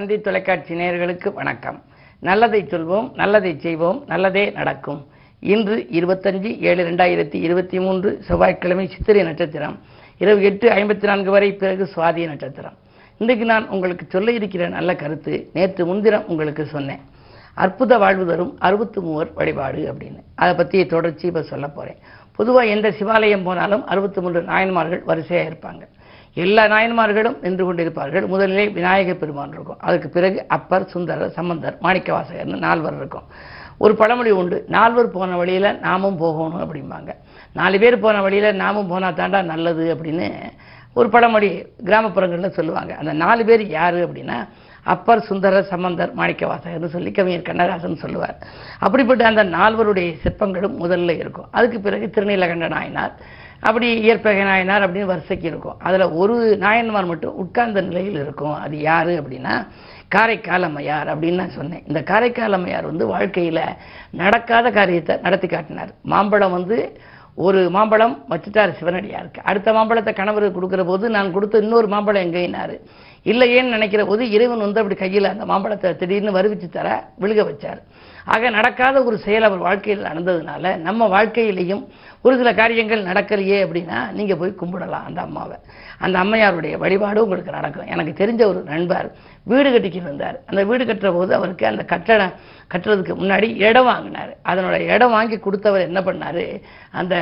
தந்தி தொலைக்காட்சி நேயர்களுக்கு வணக்கம். நல்லதை சொல்வோம் நல்லதை செய்வோம் நல்லதே நடக்கும். இன்று இருபத்தஞ்சு ஏழு ரெண்டாயிரத்தி இருபத்தி மூன்று செவ்வாய்க்கிழமை சித்திரை நட்சத்திரம். இரவு எட்டு ஐம்பத்தி நான்கு வரை பிறகு சுவாதி நட்சத்திரம். இன்றைக்கு நான் உங்களுக்கு சொல்ல இருக்கிற நல்ல கருத்து நேற்று முன்தினம் உங்களுக்கு சொன்னேன். அற்புத வாழ்வு தரும் அறுபத்து மூவர் வழிபாடு அப்படின்னு. அதை பற்றி தொடர்ச்சி இப்போ சொல்ல போகிறேன் பொதுவாக எந்த சிவாலயம் போனாலும் அறுபத்தி மூன்று நாயன்மார்கள் வரிசையாக இருப்பாங்க. எல்லா நாயன்மார்களும் நின்று கொண்டிருப்பார்கள். முதலிலே விநாயகர் பெருமான் இருக்கும். அதுக்கு பிறகு அப்பர் சுந்தரர் சம்பந்தர் மாணிக்கவாசகர்னு நால்வர் இருக்கும். ஒரு பழமொழி உண்டு. நால்வர் போன வழியில் நாமும் போகணும் அப்படிம்பாங்க. நாலு பேர் போன வழியில் நாமும் போனால் தாண்டா நல்லது அப்படின்னு ஒரு பழமொழி கிராமப்புறங்களில் சொல்லுவாங்க. அந்த நாலு பேர் யார் அப்படின்னா அப்பர் சுந்தர சம்பந்தர் மாணிக்கவாசகர்னு சொல்லி கவிஞர் கண்ணதாசன் சொல்லுவார். அப்படிப்பட்ட அந்த நால்வருடைய சிற்பங்களும் முதல்ல இருக்கும். அதுக்கு பிறகு திருநீலகண்ட நாயனார் அப்படி இயற்பகை நாயனார் அப்படின்னு வரிசைக்கு இருக்கும். அதில் ஒரு நாயன்மார் மட்டும் உட்கார்ந்த நிலையில் இருக்கும். அது யார் அப்படின்னா காரைக்கால் அம்மையார் அப்படின்னு நான் சொன்னேன். இந்த காரைக்கால் அம்மையார் வந்து வாழ்க்கையில் நடக்காத காரியத்தை நடத்தி காட்டினார். மாம்பழம் வந்து ஒரு மாம்பழம் வச்சுட்டார் சிவனடியாருக்கு. அடுத்த மாம்பழத்தை கணவருக்கு கொடுக்குற போது நான் கொடுத்த இன்னொரு மாம்பழம் எங்கேனாரு? இல்லையேன்னு நினைக்கிற போது இறைவன் வந்து அப்படி கையில் அந்த மாம்பழத்தை திடீர்னு வருவிச்சு தர விழுக வச்சார். ஆக நடக்காத ஒரு செயல் அவர் வாழ்க்கையில் நடந்ததுனால நம்ம வாழ்க்கையிலையும் ஒரு சில காரியங்கள் நடக்கலையே அப்படின்னா நீங்கள் போய் கும்பிடலாம் அந்த அம்மாவை. அந்த அம்மையாருடைய வழிபாடு உங்களுக்கு நடக்கும். எனக்கு தெரிஞ்ச ஒரு நண்பர் வீடு கட்டிக்கிட்டு இருந்தார். அந்த வீடு கட்டுற போது அவருக்கு அந்த கட்டடம் கட்டுறதுக்கு முன்னாடி இடம் வாங்கினார். அதனோட இடம் வாங்கி கொடுத்தவர் என்ன பண்ணார்? அந்த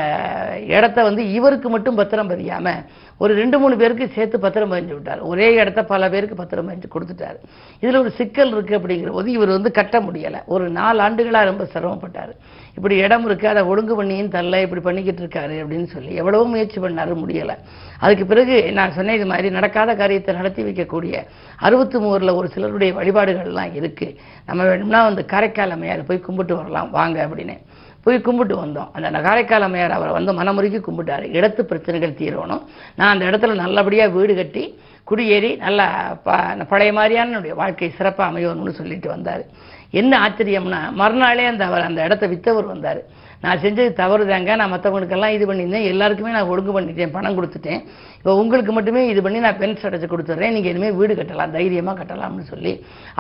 இடத்த வந்து இவருக்கு மட்டும் பத்திரம் பதியாமல் ஒரு ரெண்டு மூணு பேருக்கு சேர்த்து பத்திரம் பதிஞ்சு விட்டார். ஒரே இடத்த பல பேருக்கு பத்திரம் பதிஞ்சு கொடுத்துட்டாரு. இதில் ஒரு சிக்கல் இருக்குது அப்படிங்கிற போது இவர் வந்து கட்ட முடியலை. ஒரு நாலு ஆண்டுகளாக ரொம்ப சிரமப்பட்டார். இப்படி இடம் இருக்குது அதை ஒழுங்கு பண்ணியும் தரல இப்படி பண்ணிக்கிட்டு இருக்காரு அப்படின்னு சொல்லி எவ்வளவோ முயற்சி பண்ணாரு முடியலை. அதுக்கு பிறகு நான் சொன்னேன் இது மாதிரி நடக்காத காரியத்தை நடத்தி வைக்கக்கூடிய அறுபத்தி மூறில் ஒரு சிலருடைய வழிபாடுகள்லாம் இருக்குது நம்ம வேணும்னா வந்து காரைக்கால் அம்மையார் போய் கும்பிட்டு வரலாம். வாங்க அப்படின்னு. போய் கும்பிட்டு வந்தோம். அந்த காரைக்கால் அம்மையார் அவரை வந்து மனமுருகி கும்பிட்டாரு. இடத்து பிரச்சனைகள் தீரணும். நான் அந்த இடத்துல நல்லபடியாக வீடு கட்டி குடியேறி நல்லா ப பழைய மாதிரியான என்னுடைய வாழ்க்கை சிறப்பாக அமையணும்னு சொல்லிட்டு வந்தார். என்ன ஆச்சரியம்னா மறுநாளே அந்த அவர் அந்த இடத்த விற்றவர் வந்தார். நான் செஞ்சது தவறு தாங்க நான் மற்றவங்களுக்கெல்லாம் இது பண்ணியிருந்தேன். எல்லாருக்குமே நான் ஒழுங்கு பண்ணிட்டேன் பணம் கொடுத்துட்டேன். இப்போ உங்களுக்கு மட்டுமே இது பண்ணி நான் பென்ஸ் அடைச்சு கொடுத்துட்றேன் நீங்கள் இனிமேல் வீடு கட்டலாம் தைரியமாக கட்டலாம்னு சொல்லி.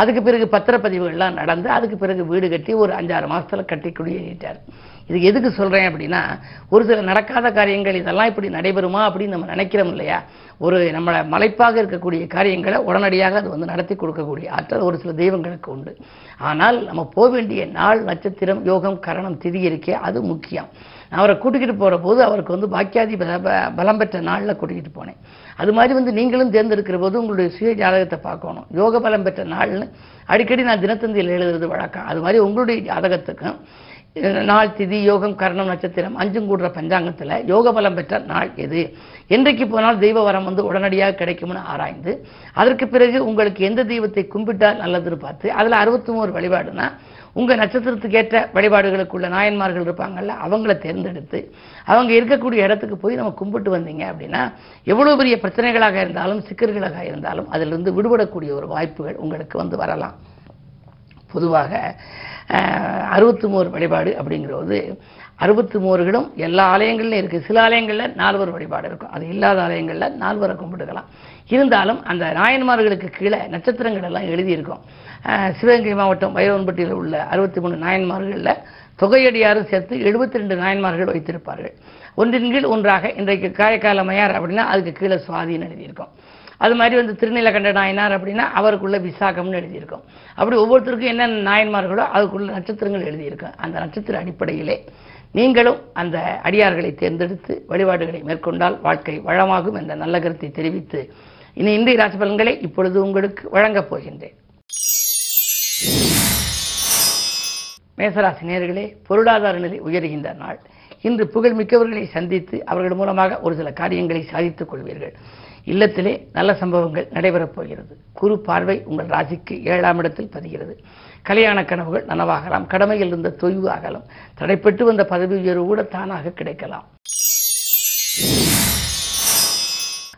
அதுக்கு பிறகு பத்திரப்பதிவுகள்லாம் நடந்து அதுக்கு பிறகு வீடு கட்டி ஒரு அஞ்சாறு மாதத்தில் கட்டி குடியேறிட்டார். இது எதுக்கு சொல்கிறேன் அப்படின்னா ஒரு சில நடக்காத காரியங்கள் இதெல்லாம் இப்படி நடைபெறுமா அப்படின்னு நம்ம நினைக்கிறோம் இல்லையா? ஒரு நம்மளை மலைப்பாக இருக்கக்கூடிய காரியங்களை உடனடியாக அது வந்து நடத்தி கொடுக்கக்கூடிய ஆற்றல் ஒரு சில தெய்வங்களுக்கு உண்டு. ஆனால் நம்ம போக வேண்டிய நாள் நட்சத்திரம் யோகம் கரணம் திதி இருக்கே அது முக்கியம். அவரை கூட்டிக்கிட்டு போகிற போது அவருக்கு வந்து பாக்கியாதி பலம் பெற்ற நாளில் கூட்டிகிட்டு போனேன். அது மாதிரி வந்து நீங்களும் தேர்ந்தெடுக்கிற போது உங்களுடைய சுய ஜாதகத்தை பார்க்கணும். யோக பலம் பெற்ற நாள்னு அடிக்கடி நான் தினத்தந்தியில் எழுதுறது வழக்கம். அது மாதிரி உங்களுடைய ஜாதகத்துக்கும் நாள் திதி யோகம் கரணம் நட்சத்திரம் அஞ்சும் கூடுற பஞ்சாங்கத்தில் யோக பலம் பெற்ற நாள் எது? என்றைக்கு போனால் தெய்வ வரம் வந்து உடனடியாக கிடைக்கும்னு ஆராய்ந்து அதற்கு பிறகு உங்களுக்கு எந்த தெய்வத்தை கும்பிட்டால் நல்லதுன்னு பார்த்து அதில் அறுபத்தி மூணு வழிபாடுனா உங்கள் நட்சத்திரத்துக்கு ஏற்ற வழிபாடுகளுக்குள்ள நாயன்மார்கள் இருப்பாங்கல்ல அவங்கள தேர்ந்தெடுத்து அவங்க இருக்கக்கூடிய இடத்துக்கு போய் நம்ம கும்பிட்டு வந்தீங்க அப்படின்னா எவ்வளோ பெரிய பிரச்சனைகளாக இருந்தாலும் சிக்கல்களாக இருந்தாலும் அதிலிருந்து விடுபடக்கூடிய ஒரு வாய்ப்புகள் உங்களுக்கு வந்து வரலாம். பொதுவாக அறுபத்தி மூவர் வழிபாடு அப்படிங்கிறது அறுபத்தி மூவர்களும் எல்லா ஆலயங்கள்லையும் இருக்குது சில ஆலயங்களில் நால்வர் வழிபாடு இருக்கும். அது இல்லாத ஆலயங்களில் நால்வரை கும்பிட்டுக்கலாம். இருந்தாலும் அந்த நாயன்மார்களுக்கு கீழே நட்சத்திரங்கள் எல்லாம் எழுதியிருக்கும். சிவகங்கை மாவட்டம் வைரவன்பட்டியில் உள்ள அறுபத்தி மூணு நாயன்மார்களில் தொகையடியாரும் சேர்த்து எழுபத்தி ரெண்டு நாயன்மார்கள் வைத்திருப்பார்கள். ஒன்றின் கீழ் ஒன்றாக இன்றைக்கு காரைக்கால மையார் அப்படின்னா அதுக்கு கீழே சுவாதின்னு எழுதியிருக்கோம். அது மாதிரி வந்து திருநீலகண்ட நாயனார் அப்படின்னா அவருக்குள்ள விசாகம்னு எழுதியிருக்கோம். அப்படி ஒவ்வொருத்தருக்கும் என்னென்ன நாயன்மார்களோ அதுக்குள்ள நட்சத்திரங்கள் எழுதியிருக்கோம் அந்த நட்சத்திர அடிப்படையிலே நீங்களும் அந்த அடியார்களை தேர்ந்தெடுத்து வழிபாடுகளை மேற்கொண்டால் வாழ்க்கை வளமாகும் என்ற நல்ல கருத்தை தெரிவித்து இனி இந்திய ராசி பலன்களை இப்பொழுது உங்களுக்கு வழங்கப் போகின்றேன். மேசராசி நேர்களே பொருளாதார நிலை உயர்கின்ற நாள். இன்று புகழ் மிக்கவர்களை சந்தித்து அவர்கள் மூலமாக ஒரு சில காரியங்களை சாதித்துக் கொள்வீர்கள். இல்லத்திலே நல்ல சம்பவங்கள் நடைபெறப் போகிறது. குரு பார்வை உங்கள் ராசிக்கு ஏழாம் இடத்தில் பதிகிறது. கல்யாண கனவுகள் நனவாகலாம். கடமையில் இருந்த தொய்வு ஆகலாம் தடைப்பட்டு வந்த பதவி உயர்வு கூட தானாக கிடைக்கலாம்.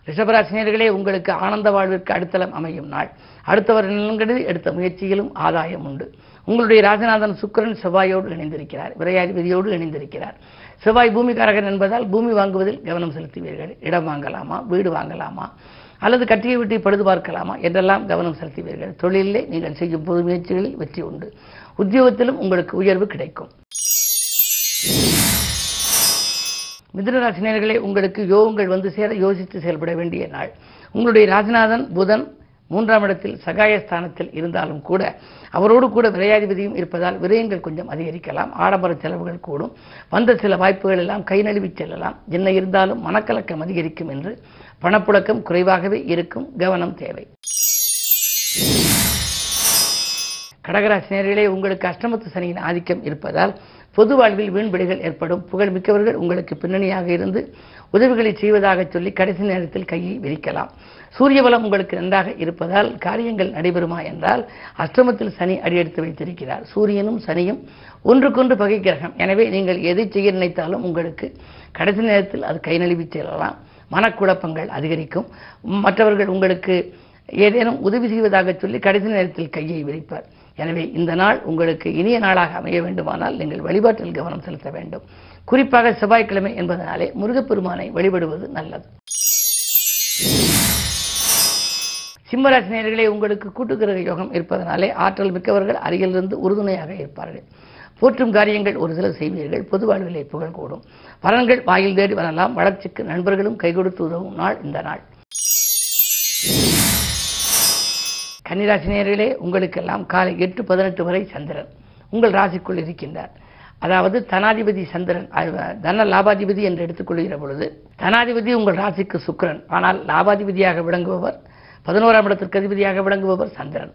ரிஷபராசினியர்களே உங்களுக்கு ஆனந்த வாழ்விற்கு அடித்தளம் அமையும் நாள். அடுத்தவர் நிலங்கடி எடுத்த முயற்சியிலும் ஆதாயம் உண்டு. உங்களுடைய ராஜநாதன் சுக்கரன் செவ்வாயோடு இணைந்திருக்கிறார். விரையாதிபதியோடு இணைந்திருக்கிறார். செவ்வாய் பூமிக்காரகன் என்பதால் பூமி வாங்குவதில் கவனம் செலுத்துவீர்கள். இடம் வாங்கலாமா? வீடு வாங்கலாமா? அல்லது கட்டியை விட்டு பழுது பார்க்கலாமா? என்றெல்லாம் கவனம் செலுத்துவீர்கள். தொழிலிலே நீங்கள் செய்யும் பொது முயற்சிகளில் வெற்றி உண்டு. உத்தியோகத்திலும் உங்களுக்கு உயர்வு கிடைக்கும். மிதுனராசினியர்களே உங்களுக்கு யோகங்கள் வந்து சேர யோசித்து செயல்பட வேண்டிய நாள். உங்களுடைய ராஜநாதன் புதன் மூன்றாம் இடத்தில் சகாயஸ்தானத்தில் இருந்தாலும் கூட அவரோடு கூட விரையாதிபதியும் இருப்பதால் விரயங்கள் கொஞ்சம் அதிகரிக்கலாம். ஆடம்பர செலவுகள் கூடும். வந்த சில வாய்ப்புகள் எல்லாம் கை நழுவி செல்லலாம். என்ன இருந்தாலும் மனக்கலக்கம் அதிகரிக்கும் என்று பணப்புழக்கம் குறைவாகவே இருக்கும். கவனம் தேவை. கடகராசினியர்களே உங்களுக்கு அஷ்டமத்து சனியின் ஆதிக்கம் இருப்பதால் பொது வாழ்வில் வீண்பிடிகள் ஏற்படும். புகழ்மிக்கவர்கள் உங்களுக்கு பின்னணியாக இருந்து உதவிகளை செய்வதாக சொல்லி கடைசி நேரத்தில் கையை விரிக்கலாம். சூரிய பலம் உங்களுக்கு நன்றாக இருப்பதால் காரியங்கள் நடைபெறுமா என்றால் அஷ்டமத்தில் சனி அடியெடுத்து வைத்திருக்கிறார். சூரியனும் சனியும் ஒன்றுக்கொன்று பகை கிரகம். எனவே நீங்கள் எதை செய்ய நினைத்தாலும் உங்களுக்கு கடைசி நேரத்தில் அது கை நழுவி செல்லலாம். மனக்குழப்பங்கள் அதிகரிக்கும். மற்றவர்கள் உங்களுக்கு ஏதேனும் உதவி செய்வதாக சொல்லி கடைசி நேரத்தில் கையை விரிப்பார். எனவே இந்த நாள் உங்களுக்கு இனிய நாளாக அமைய வேண்டுமானால் நீங்கள் வழிபாட்டில் கவனம் செலுத்த வேண்டும். குறிப்பாக செவ்வாய்க்கிழமை என்பதனாலே முருகப்பெருமானை வழிபடுவது நல்லது. சிம்மராசினியர்களே உங்களுக்கு கூட்டுக்கிரக யோகம் இருப்பதனாலே ஆற்றல் மிக்கவர்கள் அருகிலிருந்து உறுதுணையாக இருப்பார்கள். போற்றும் காரியங்கள் ஒரு சிலர் செய்வீர்கள் பொது வாழ்விலே புகழ் கூடும். பலன்கள் வாயில் தேடி வரலாம் வளர்ச்சிக்கு நண்பர்களும் கை கொடுத்து உதவும் நாள் இந்த நாள். கன்னிராசினியர்களே உங்களுக்கெல்லாம் காலை எட்டு பதினெட்டு வரை சந்திரன். உங்கள் ராசிக்குள் இருக்கின்றார். அதாவது தனாதிபதி சந்திரன் தன லாபாதிபதி என்று எடுத்துக்கொள்கிற பொழுது தனாதிபதி உங்கள் ராசிக்கு சுக்கரன். ஆனால் லாபாதிபதியாக விளங்குபவர் பதினோராம் இடத்திற்கு அதிபதியாக விளங்குபவர் சந்திரன்.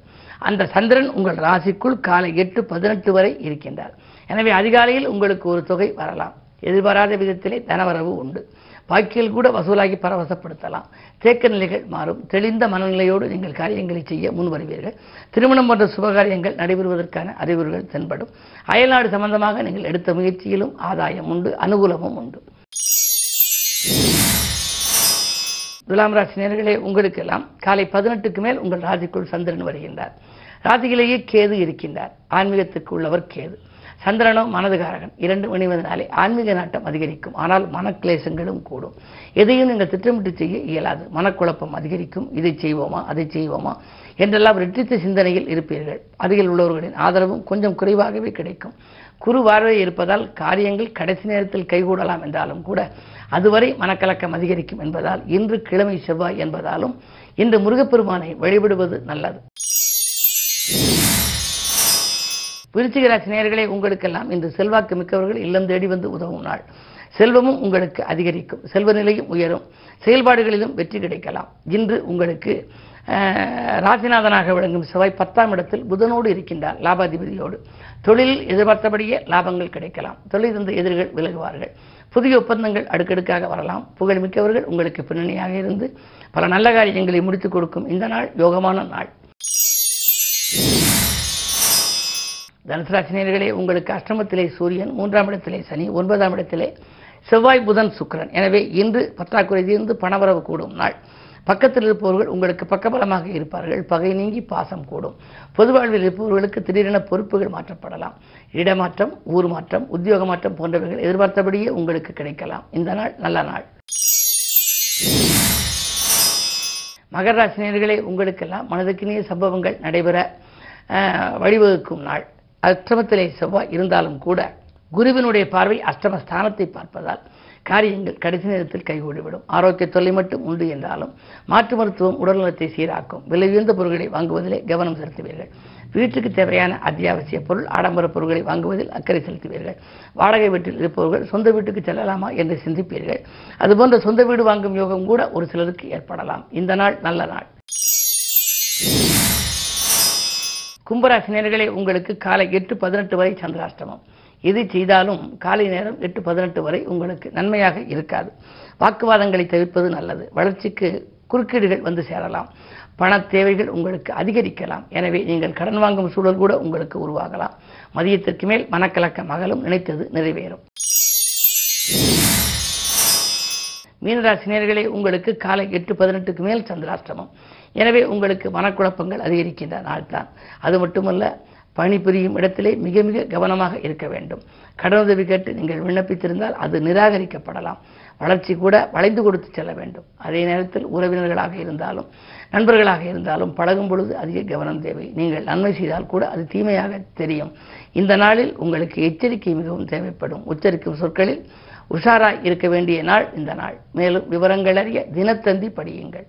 அந்த சந்திரன் உங்கள் ராசிக்குள் காலை எட்டு பதினெட்டு வரை இருக்கின்றார். எனவே அதிகாலையில் உங்களுக்கு ஒரு தொகை வரலாம். எதிர்பாராத விதத்திலே தனவரவு உண்டு. பாக்கியில் கூட வசூலாகி பரவசப்படுத்தலாம். தேக்க நிலைகள் மாறும். தெளிந்த மனநிலையோடு நீங்கள் காரியங்களை செய்ய முன்வருவீர்கள். திருமணம் போன்ற சுபகாரியங்கள் நடைபெறுவதற்கான அறிகுறிகள் தென்படும். அயல்நாடு சம்பந்தமாக நீங்கள் எடுத்த முயற்சியிலும் ஆதாயம் உண்டு அனுகூலமும் உண்டு. துலாம் ராசி நேர்களே உங்களுக்கெல்லாம் காலை பதினெட்டுக்கு மேல் உங்கள் ராசிக்குள் சந்திரன் வருகின்றார். ராசியிலேயே கேது இருக்கின்றார். ஆன்மீகத்துக்கு உள்ளவர் கேது. சந்திரனோ மனதுகாரகன். இரண்டு இணைவதனாலே ஆன்மீக நாட்டம் அதிகரிக்கும். ஆனால் மனக்லேசங்களும் கூடும். எதையும் நீங்கள் திட்டமிட்டு செய்ய இயலாது. மனக்குழப்பம் அதிகரிக்கும். இதை செய்வோமா? அதை செய்வோமா? என்றெல்லாம் ரெட்டித்த சிந்தனையில் இருப்பீர்கள். அருகில் உள்ளவர்களின் ஆதரவும் கொஞ்சம் குறைவாகவே கிடைக்கும். குரு பார்வை இருப்பதால் காரியங்கள் கடைசி நேரத்தில் கைகூடலாம் என்றாலும் கூட அதுவரை மனக்கலக்கம் அதிகரிக்கும் என்பதால் இன்று கிழமை செவ்வாய் என்பதாலும் இன்று முருகப்பெருமானை வழிபடுவது நல்லது. விருச்சிக ராசி நேயர்களே உங்களுக்கெல்லாம் இன்று செல்வாக்கு மிக்கவர்கள் இல்லம் தேடி வந்து உதவும் நாள். செல்வமும் உங்களுக்கு அதிகரிக்கும். செல்வ நிலையும் உயரும். செயல்பாடுகளிலும் வெற்றி கிடைக்கலாம். இன்று உங்களுக்கு ராசிநாதனாக விளங்கும் செவ்வாய் பத்தாம் இடத்தில் புதனோடு இருக்கின்றார் லாபாதிபதியோடு. தொழிலில் எதிர்பார்த்தபடியே லாபங்கள் கிடைக்கலாம். தொழில் இருந்த எதிரிகள் விலகுவார்கள். புதிய ஒப்பந்தங்கள் அடுக்கடுக்காக வரலாம். புகழ்மிக்கவர்கள் உங்களுக்கு பின்னணியாக இருந்து பல நல்ல காரியங்களை முடித்துக் கொடுக்கும் இந்த நாள் யோகமான நாள். தனுசராசினியர்களே உங்களுக்கு அஷ்டமத்திலே சூரியன் மூன்றாம் இடத்திலே சனி ஒன்பதாம் இடத்திலே செவ்வாய் புதன் சுக்கரன். எனவே இன்று பற்றாக்குறை தீர்ந்து பணவரவு கூடும் நாள். பக்கத்தில் இருப்பவர்கள் உங்களுக்கு பக்கபலமாக இருப்பார்கள். பகை நீங்கி பாசம் கூடும். பொதுவாழ்வில் இருப்பவர்களுக்கு திடீரென பொறுப்புகள் மாற்றப்படலாம். இடமாற்றம் ஊர் மாற்றம் உத்தியோக மாற்றம் போன்றவைகள் எதிர்பார்த்தபடியே உங்களுக்கு கிடைக்கலாம். இந்த நாள் நல்ல நாள். மகராசினியர்களே உங்களுக்கெல்லாம் மனதுக்கினிய சம்பவங்கள் நடைபெற வழிவகுக்கும் நாள். அஷ்டமத்திலே செவ்வாய் இருந்தாலும் கூட குருவினுடைய பார்வை அஷ்டமஸ்தானத்தை பார்ப்பதால் காரியங்கள் கடைசி நேரத்தில் கைகூடிவிடும். ஆரோக்கிய தொல்லை மட்டும் உண்டு என்றாலும் மாற்று மருத்துவம் உடல்நலத்தை சீராக்கும். விலை உயர்ந்த பொருட்களை வாங்குவதிலே கவனம் செலுத்துவீர்கள். வீட்டுக்கு தேவையான அத்தியாவசிய பொருள் ஆடம்பர பொருட்களை வாங்குவதில் அக்கறை செலுத்துவீர்கள். வாடகை வீட்டில் இருப்பவர்கள் சொந்த வீட்டுக்கு செல்லலாமா என்று சிந்திப்பீர்கள். அதுபோன்ற சொந்த வீடு வாங்கும் யோகம் கூட ஒரு சிலருக்கு ஏற்படலாம். இந்த நாள் நல்ல நாள். கும்பராசினியர்களே உங்களுக்கு காலை எட்டு பதினெட்டு வரை சந்திராஷ்டமம். எது செய்தாலும் காலை நேரம் எட்டு பதினெட்டு வரை உங்களுக்கு நன்மையாக இருக்காது. வாக்குவாதங்களை தவிர்ப்பது நல்லது. வளர்ச்சிக்கு குறுக்கீடுகள் வந்து சேரலாம். பண தேவைகள் உங்களுக்கு அதிகரிக்கலாம். எனவே நீங்கள் கடன் வாங்கும் சூழல் கூட உங்களுக்கு உருவாகலாம். மதியத்திற்கு மேல் மனக்கலக்கம் அகலும் நினைத்தது நிறைவேறும். மீனராசினியர்களே உங்களுக்கு காலை எட்டு பதினெட்டுக்கு மேல் சந்திராஷ்டிரமம் எனவே உங்களுக்கு மனக்குழப்பங்கள் அதிகரிக்கின்ற நாள்தான். அது மட்டுமல்ல பணிபுரியும் இடத்திலே மிக மிக கவனமாக இருக்க வேண்டும். கடனுதவி கேட்டு நீங்கள் விண்ணப்பித்திருந்தால் அது நிராகரிக்கப்படலாம். வளர்ச்சி கூட வளைந்து கொடுத்து செல்ல வேண்டும். அதே நேரத்தில் உறவினர்களாக இருந்தாலும் நண்பர்களாக இருந்தாலும் பழகும் பொழுது அதிக கவனம் தேவை. நீங்கள் நன்மை செய்தால் கூட அது தீமையாக தெரியும். இந்த நாளில் உங்களுக்கு எச்சரிக்கை மிகவும் தேவைப்படும். உச்சரிக்கும் சொற்களில் உஷாராய் இருக்க வேண்டிய நாள் இந்த நாள். மேலும் விவரங்கள் அறிய தினத்தந்தி படியுங்கள்.